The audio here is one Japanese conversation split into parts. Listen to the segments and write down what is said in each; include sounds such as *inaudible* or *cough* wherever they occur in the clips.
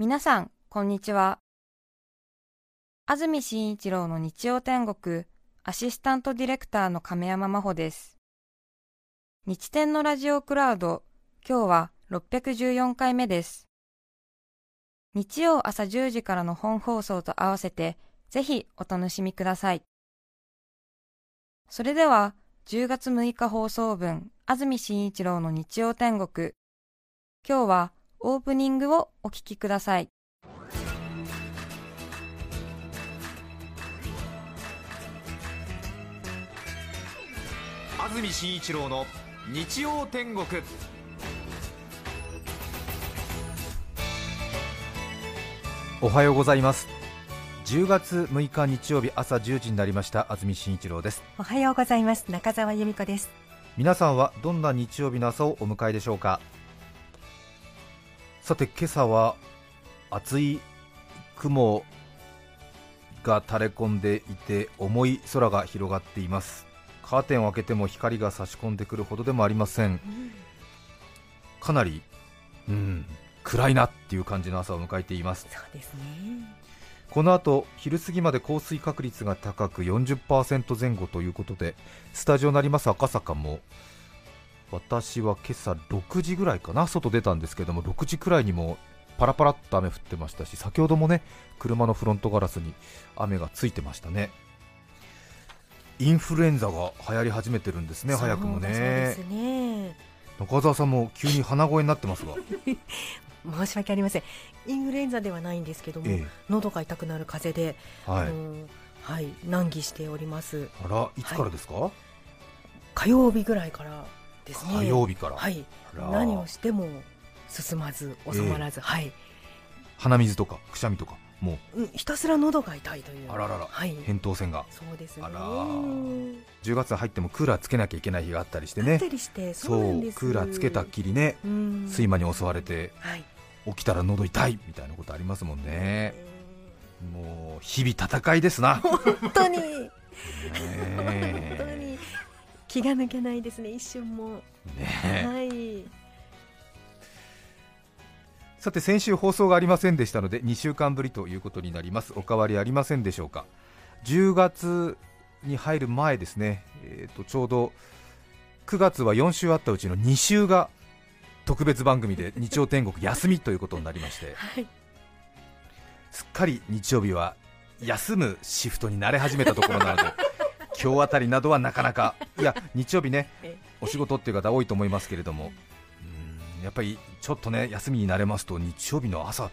皆さん、こんにちは。安住紳一郎の日曜天国、アシスタントディレクターの亀山真帆です。日天のラジオクラウド、今日は614回目です。日曜朝10時からの本放送と合わせて、ぜひお楽しみください。それでは、10月6日放送分、安住紳一郎の日曜天国。今日はオープニングをお聞きください。安住紳一郎の日曜天国。おはようございます。10月6日日曜日朝10時になりました。安住紳一郎です。おはようございます。中澤由美子です。皆さんはどんな日曜日の朝をお迎えでしょうか？さて今朝は厚い雲が垂れ込んでいて重い空が広がっています。カーテンを開けても光が差し込んでくるほどでもありません、かなり、うん、暗いなっていう感じの朝を迎えています。そうですね。この後昼過ぎまで降水確率が高く40%前後ということでスタジオになります赤坂も私は今朝6時ぐらいかな外出たんですけども6時くらいにもパラパラっと雨降ってましたし先ほどもね車のフロントガラスに雨がついてましたね。インフルエンザが流行り始めてるんですね早くもね。ね。中澤さんも急に鼻声になってますが。*laughs* 申し訳ありません。インフルエンザではないんですけども、ええ、喉が痛くなる風邪で、はい、あのはい難儀しております。あらいつからですか、はい、火曜日ぐらいからですね。火曜日から。はい。何をしても進まず収まらず、えー、はい。鼻水とかくしゃみとかもう、うん、ひたすら喉が痛いという。あららら、はい、扁桃腺が。そうですね。あら10月入ってもクーラーつけなきゃいけない日があったりしてね。あったりしてそうクーラーつけたっきりね睡魔に襲われて、はい、起きたら喉痛いみたいなことありますもんね。もう日々戦いですな。本当に。本当に気が抜けないですね一瞬も。ね。はい。さて先週放送がありませんでしたので2週間ぶりということになります。お変わりありませんでしょうか。10月に入る前ですね、えー、とちょうど9月は4週あったうちの2週が特別番組で日曜天国休みということになりまして、はい、すっかり日曜日は休むシフトに慣れ始めたところなので今日あたりなどはなかなか、*laughs* いや日曜日ね、お仕事っていう方多いと思いますけれども、うんやっぱりちょっとね休みになれますと、日曜日の朝、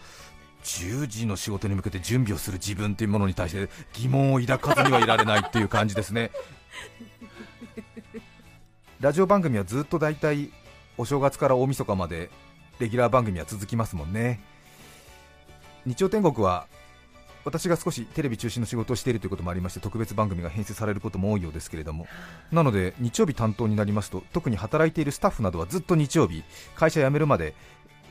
10時の仕事に向けて準備をする自分というものに対して疑問を抱かずにはいられないっていう感じですね。*laughs* ラジオ番組はずっと大体お正月から大晦日までレギュラー番組は続きますもんね。日曜天国は私が少しテレビ中心の仕事をしているということもありまして特別番組が編成されることも多いようですけれども。なので日曜日担当になりますと特に働いているスタッフなどはずっと日曜日会社辞めるまで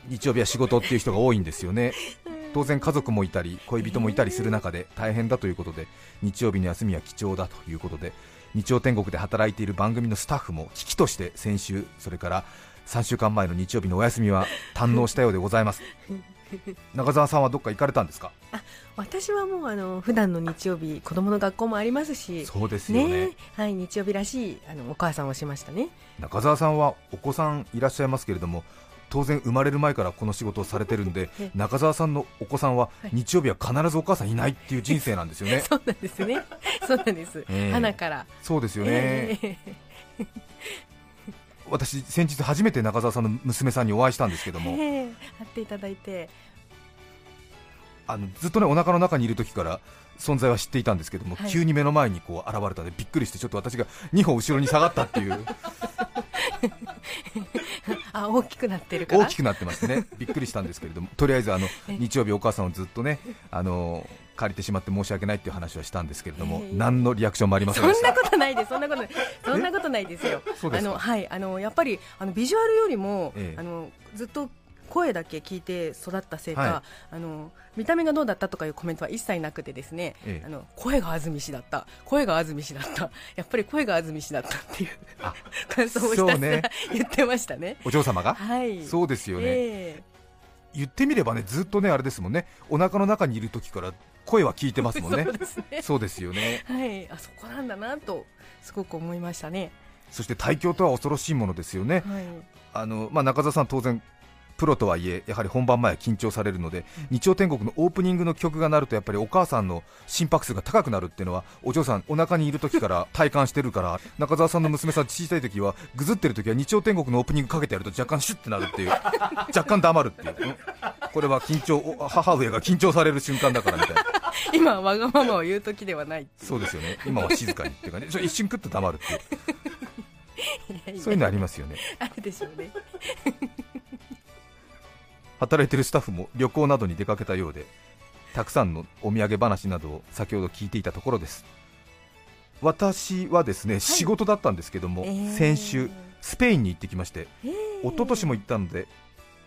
日曜日は仕事っていう人が多いんですよね。*laughs* 当然家族もいたり恋人もいたりする中で大変だということで日曜日の休みは貴重だということで日曜天国で働いている番組のスタッフも危機として先週それから3週間前の日曜日のお休みは堪能したようでございます *laughs* 中澤さんはどっか行かれたんですか？私はもうあの普段の日曜日子供の学校もありますしそうですよね、ね、はい日曜日らしいあのお母さんをしましたね。中澤さんはお子さんいらっしゃいますけれども当然生まれる前からこの仕事をされてるんで中澤さんのお子さんは日曜日は必ずお母さんいないっていう人生なんですよね。*laughs* そうなんですね。そうなんです、えー、花から。そうですよね、えー私先日初めて中澤さんの娘さんにお会いしたんですけども、会っていただいて。あのずっとねお腹の中にいる時から存在は知っていたんですけども、はい、急に目の前にこう現れたのでびっくりしてちょっと私が2歩後ろに下がったっていう。*laughs* あ大きくなってる大きくなってますね。びっくりしたんですけれども。とりあえずあの日曜日お母さんをずっとねあの借りてしまって申し訳ないっていう話はしたんですけれども、え。ー、何のリアクションもありませんそんなことないです、そんなことない。そんなことないですよ。あのはい。あのやっぱりあのビジュアルよりも、えー、あのずっと声だけ聞いて育ったせいか、はい、あの見た目がどうだったとかいうコメントは一切なくてですね、ええ、あの声が安住氏だった。声が安住氏だった。やっぱり声が安住氏だったっていう *laughs* 感想をひたすら、ね、言ってましたね。お嬢様が？はい。そうですよね、えー言ってみればねずっとねあれですもんね。お腹の中にいる時から声は聞いてますもん *laughs* ね。そうですよね。はい。あそこなんだなとすごく思いましたね。そして対響とは恐ろしいものですよね、はい、あのまあ、中澤さん当然プロとはいえやはり本番前は緊張されるので、日曜天国のオープニングの曲が鳴るとやっぱりお母さんの心拍数が高くなるっていうのはお嬢さんお腹にいる時から体感してるから *laughs* 中澤さんの娘さん小さい時はぐずってる時は日曜天国のオープニングかけてやると若干シュッてなるっていう若干黙るっていう、これは緊張母上が緊張される瞬間だからみたいな *laughs* 今わがままを言う時ではないそうですよね。今は静かにってい *laughs* うかね一瞬くっと黙るっていう。そういうのありますよね。あるでしょうね。*laughs* 働いてるスタッフも旅行などに出かけたようでたくさんのお土産話などを先ほど聞いていたところです。私はですね、はい、仕事だったんですけども、えー、先週スペインに行ってきまして、えー、一昨年も行ったので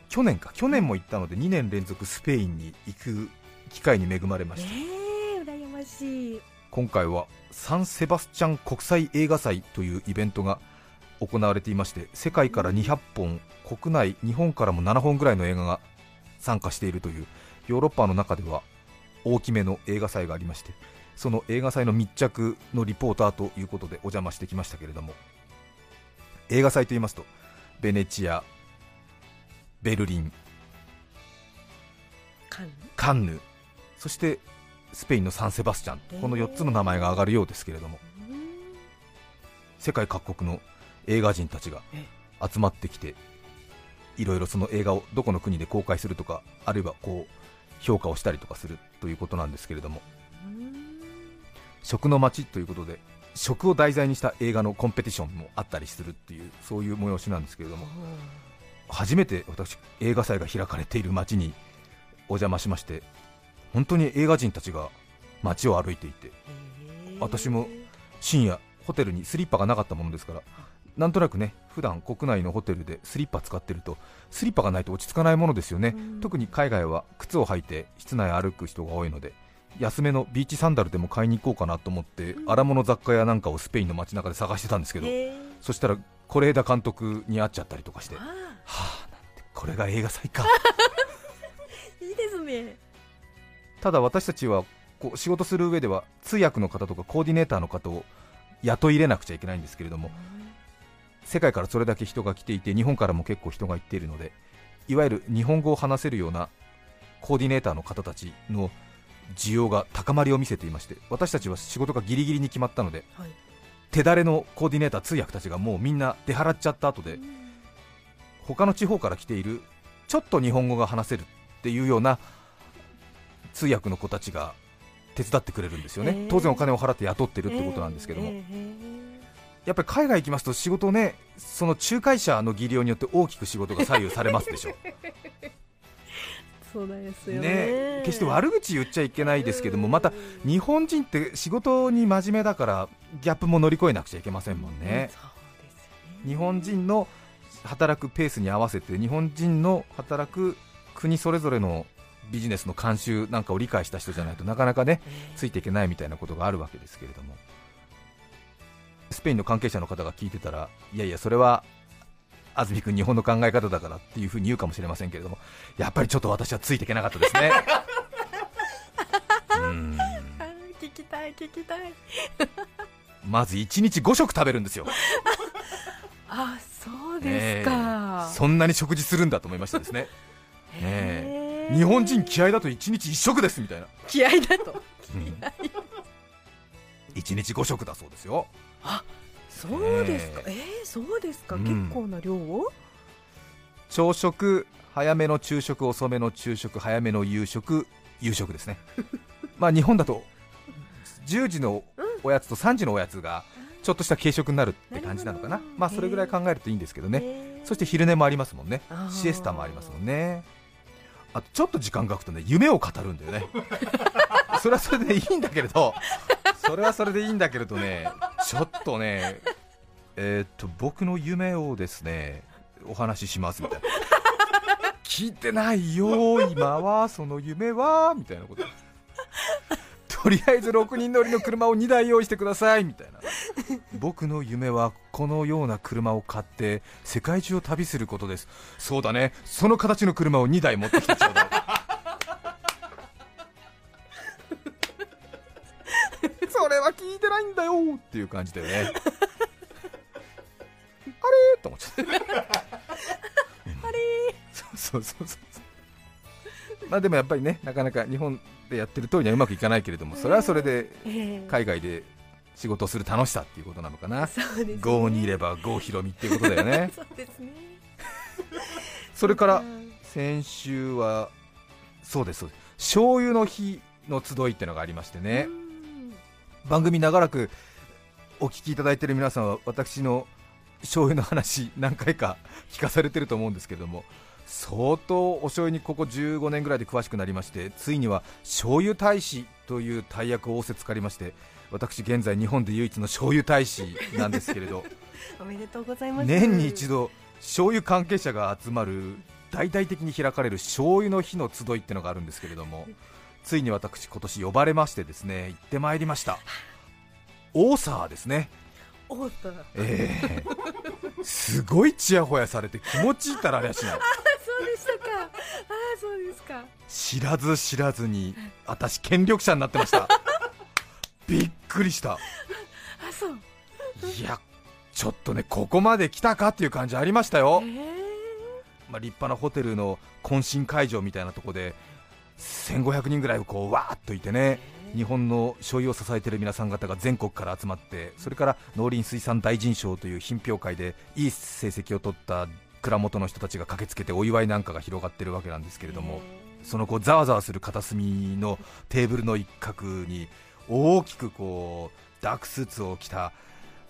去年か。去年も行ったので2年連続スペインに行く機会に恵まれました、えー、羨ましい。今回はサンセバスチャン国際映画祭というイベントが行われていまして世界から200本国内日本からも7本ぐらいの映画が参加しているというヨーロッパの中では大きめの映画祭がありましてその映画祭の密着のリポーターということでお邪魔してきましたけれども映画祭といいますとベネチアベルリンカンヌそしてスペインのサンセバスチャン。この4つの名前が挙がるようですけれども。世界各国の映画人たちが集まってきていろいろその映画をどこの国で公開するとかあるいはこう評価をしたりとかするということなんですけれども。食の街ということで食を題材にした映画のコンペティションもあったりするっていうそういう催しなんですけれども。初めて私映画祭が開かれている街にお邪魔しまして本当に映画人たちが街を歩いていて私も深夜ホテルにスリッパがなかったものですからなんとなくね普段国内のホテルでスリッパ使ってるとスリッパがないと落ち着かないものですよね、特に海外は靴を履いて室内歩く人が多いので安めのビーチサンダルでも買いに行こうかなと思って荒物雑貨屋なんかをスペインの街中で探してたんですけどそしたら是枝監督に会っちゃったりとかしてはあなんてこれが映画祭か。*laughs* いいですねただ私たちはこう仕事する上では通訳の方とかコーディネーターの方を雇い入れなくちゃいけないんですけれども、世界からそれだけ人が来ていて日本からも結構人が行っているのでいわゆる日本語を話せるようなコーディネーターの方たちの需要が高まりを見せていまして私たちは仕事がギリギリに決まったので、はい、手だれのコーディネーター通訳たちがもうみんな出払っちゃった後で他の地方から来ているちょっと日本語が話せるっていうような通訳の子たちが手伝ってくれるんですよね、当然お金を払って雇ってるってことなんですけども、やっぱり海外行きますと仕事ねその仲介者の技量によって大きく仕事が左右されますでしょ。*laughs* そうですよね、ね、決して悪口言っちゃいけないですけども、また日本人って仕事に真面目だからギャップも乗り越えなくちゃいけませんもんね。ね。日本人の働くペースに合わせて日本人の働く国それぞれのビジネスの慣習なんかを理解した人じゃないとなかなかねついていけないみたいなことがあるわけですけれども。スペインの関係者の方が聞いてたらいやいやそれは安住君日本の考え方だからっていうふうに言うかもしれませんけれどもやっぱりちょっと私はついていけなかったですね。*laughs* うん。聞きたい聞きたい。まず1日5食食べるんですよ。*laughs* あそうですか、えー、そんなに食事するんだと思いましたですね。ね日本人気合だと1日1食ですみたいな。気合だと、うん、1日5食だそうですよ。あそうですか、えー、えー、そうですか、うん、結構な量を？朝食、早めの昼食、遅めの昼食、早めの夕食、夕食ですね、*laughs* まあ日本だと10時のおやつと3時のおやつがちょっとした軽食になるって感じなのかな、まあそれぐらい考えるといいんですけどね、そして昼寝もありますもんね、シエスタもありますもんね、あとちょっと時間が空くとね夢を語るんだよね、*laughs* それはそれでいいんだけれど、それはそれでいいんだけれどね、ちょっとね、えー、っと僕の夢をですねお話ししますみたいな、聞いてないよ、今はその夢はみたいなこと、とりあえず6人乗りの車を2台用意してくださいみたいな。僕の夢はこのような車を買って世界中を旅することです。そうだね。その形の車を2台持ってきてちょうだい。それは聞いてないんだよ。っていう感じだよね。あれと思っちゃってあれそうそうそうそう。まあでもやっぱりねなかなか日本でやってる通りにはうまくいかないけれどもそれはそれで海外で仕事をする楽しさっていうことなのかな、そうですね、郷にいれば郷ひろみっていうことだよね。*laughs* そうですね。それから先週はそうですそうです。醤油の日の集いっていうのがありましてね。番組長らくお聞きいただいている皆さんは私の醤油の話何回か聞かされてると思うんですけれども相当お醤油にここ15年ぐらいで詳しくなりましてついには醤油大使という大役を仰せつかりまして私現在日本で唯一の醤油大使なんですけれど *laughs* おめでとうございます。年に一度醤油関係者が集まる大々的に開かれる醤油の日の集いってのがあるんですけれども *laughs* ついに私今年呼ばれましてですね行ってまいりました。大沢ですね。大沢ええ。ー、すごいちやほやされて気持ちいいったらありゃしない *laughs* そうでしたか。ああそうですか。知らず知らずに私権力者になってました。*laughs* びっくりした。あそう。いやちょっとねここまで来たかっていう感じありましたよ、えー、まあ、立派なホテルの懇親会場みたいなところで1500人ぐらいこうわーっといてね、日本の醤油を支えている皆さん方が全国から集まってそれから農林水産大臣賞という品評会でいい成績を取った蔵元の人たちが駆けつけてお祝いなんかが広がっているわけなんですけれどもそのこうざわざわする片隅のテーブルの一角に大きくこうダークスーツを着た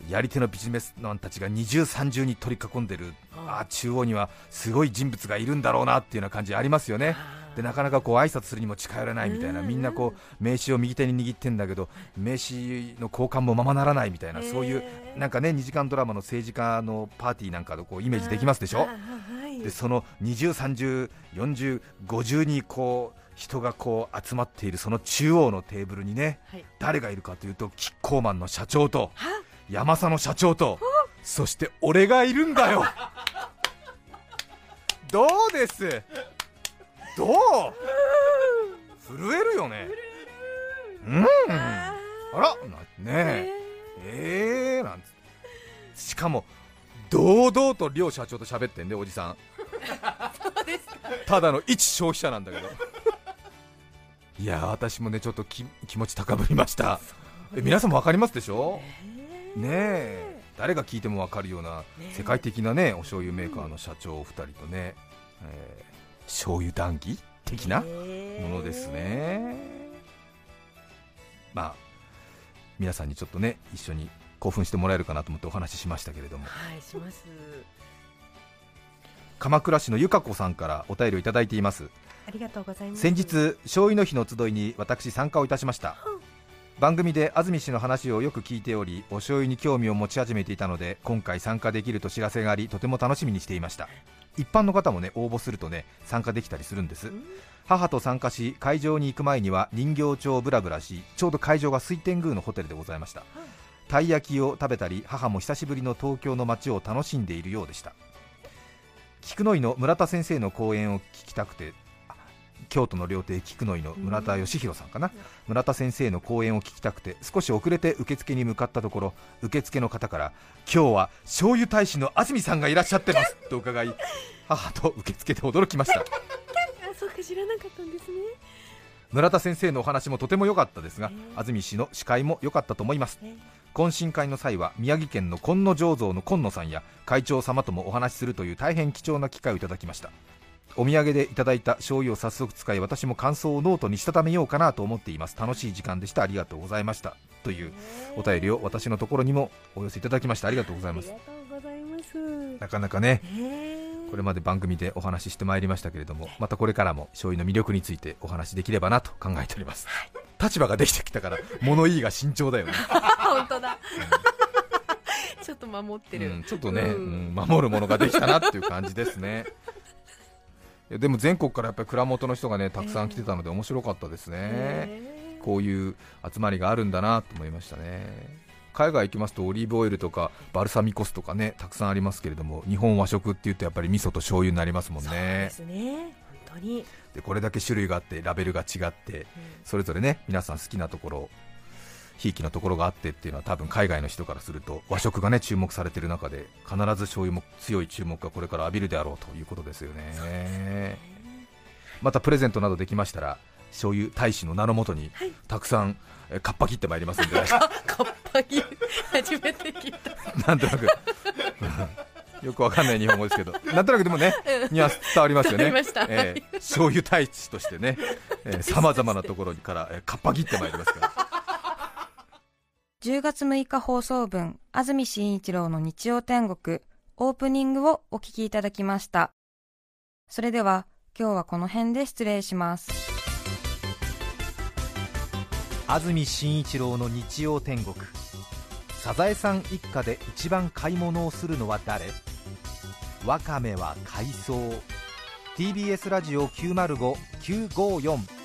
やり手のビジネスマンたちが二重三重に取り囲んでるあ中央にはすごい人物がいるんだろうなっていうような感じありますよね。でなかなかこう挨拶するにも近寄れないみたいな、みんなこう名刺を右手に握ってんだけど名刺の交換もままならないみたいな、そういうなんかね2時間ドラマの政治家のパーティーなんかのこうイメージできますでしょ、でその二重、三重、四重、五重にこう人がこう集まっているその中央のテーブルにね、はい、誰がいるかというとキッコーマンの社長と山佐の社長とそして俺がいるんだよ。どうです？どう？震えるよね。うん。あらねえ。ええー、なんつしかも堂々と両社長と喋ってんでおじさん。ただの一消費者なんだけど。いや私もねちょっと気持ち高ぶりました。え皆さんも分かりますでしょ、えー、ね。え。誰が聞いても分かるような世界的なねお醤油メーカーの社長2人とね、えー、醤油談義的なものですね、まあ皆さんにちょっとね一緒に興奮してもらえるかなと思ってお話ししましたけれども。はいします。鎌倉市のゆかこさんからお便りをいただいています。ありがとうございます。先日醤油の日の集いに私参加をいたしました、番組で安住氏の話をよく聞いておりお醤油に興味を持ち始めていたので今回参加できると知らせがありとても楽しみにしていました一般の方もね応募するとね参加できたりするんです。母と参加し会場に行く前には人形町をブラブラしちょうど会場が水天宮のホテルでございました。たい焼きを食べたり母も久しぶりの東京の街を楽しんでいるようでした。菊の井の村田先生の講演を聞きたくて京都の料亭菊の井の村田義弘さんかな、村田先生の講演を聞きたくて少し遅れて受付に向かったところ受付の方から今日は醤油大使の安住さんがいらっしゃってます *laughs* と伺い母と受付で驚きました。*laughs* そうか知らなかったんですね。村田先生のお話もとても良かったですが、安住氏の司会も良かったと思います、懇親会の際は宮城県の今野醸造の今野さんや会長様ともお話しするという大変貴重な機会をいただきましたお土産でいただいた醤油を早速使い私も感想をノートにしたためようかなと思っています。楽しい時間でした。ありがとうございました。というお便りを私のところにもお寄せいただきました。ありがとうございます。なかなかねこれまで番組でお話ししてまいりましたけれどもまたこれからも醤油の魅力についてお話しできればなと考えております、はい、立場ができてきたから物言いが慎重だよね。*laughs* 本当だ、うん、*laughs* ちょっと守ってる、うん、ちょっとね、うん、守るものができたなっていう感じですねでも全国からやっぱり蔵元の人がねたくさん来てたので面白かったですね、こういう集まりがあるんだなと思いましたね。海外行きますとオリーブオイルとかバルサミコ酢とかねたくさんありますけれども日本和食っていうとやっぱり味噌と醤油になりますもんね。そうですね。本当に。でこれだけ種類があってラベルが違って、それぞれね皆さん好きなところひいきのところがあってっていうのは多分海外の人からすると和食がね注目されている中で必ず醤油も強い注目がこれから浴びるであろうということですよね。またプレゼントなどできましたら醤油大使の名のもとに、たくさんかっぱ切ってまいりますんで。かっぱ切初めて聞いた。なんとなく。*laughs* よくわかんない日本語ですけど、なんとなくでもね、ニュアンス伝わりますよね、えー、醤油大使としてね、さまざまなところから、えー、かっぱ切ってまいりますから。10月6日放送分、安住紳一郎の日曜天国、オープニングをお聞きいただきました。それでは、今日はこの辺で失礼します。安住紳一郎の日曜天国。サザエさん一家で一番買い物をするのは誰？わかめは海藻 TBS ラジオ905954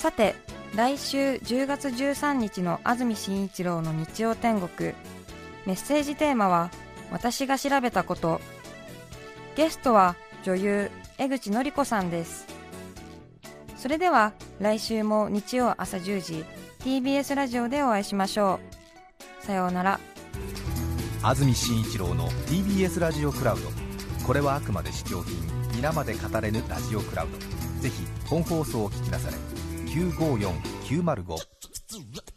さて来週10月13日の安住紳一郎の日曜天国。メッセージテーマは「私が調べたこと」ゲストは女優江口のり子さんです。それでは来週も日曜朝10時 TBS ラジオでお会いしましょう。さようなら。安住紳一郎の TBS ラジオクラウド。これはあくまで試供品皆まで語れぬラジオクラウド。ぜひ本放送を聞きなされ。954905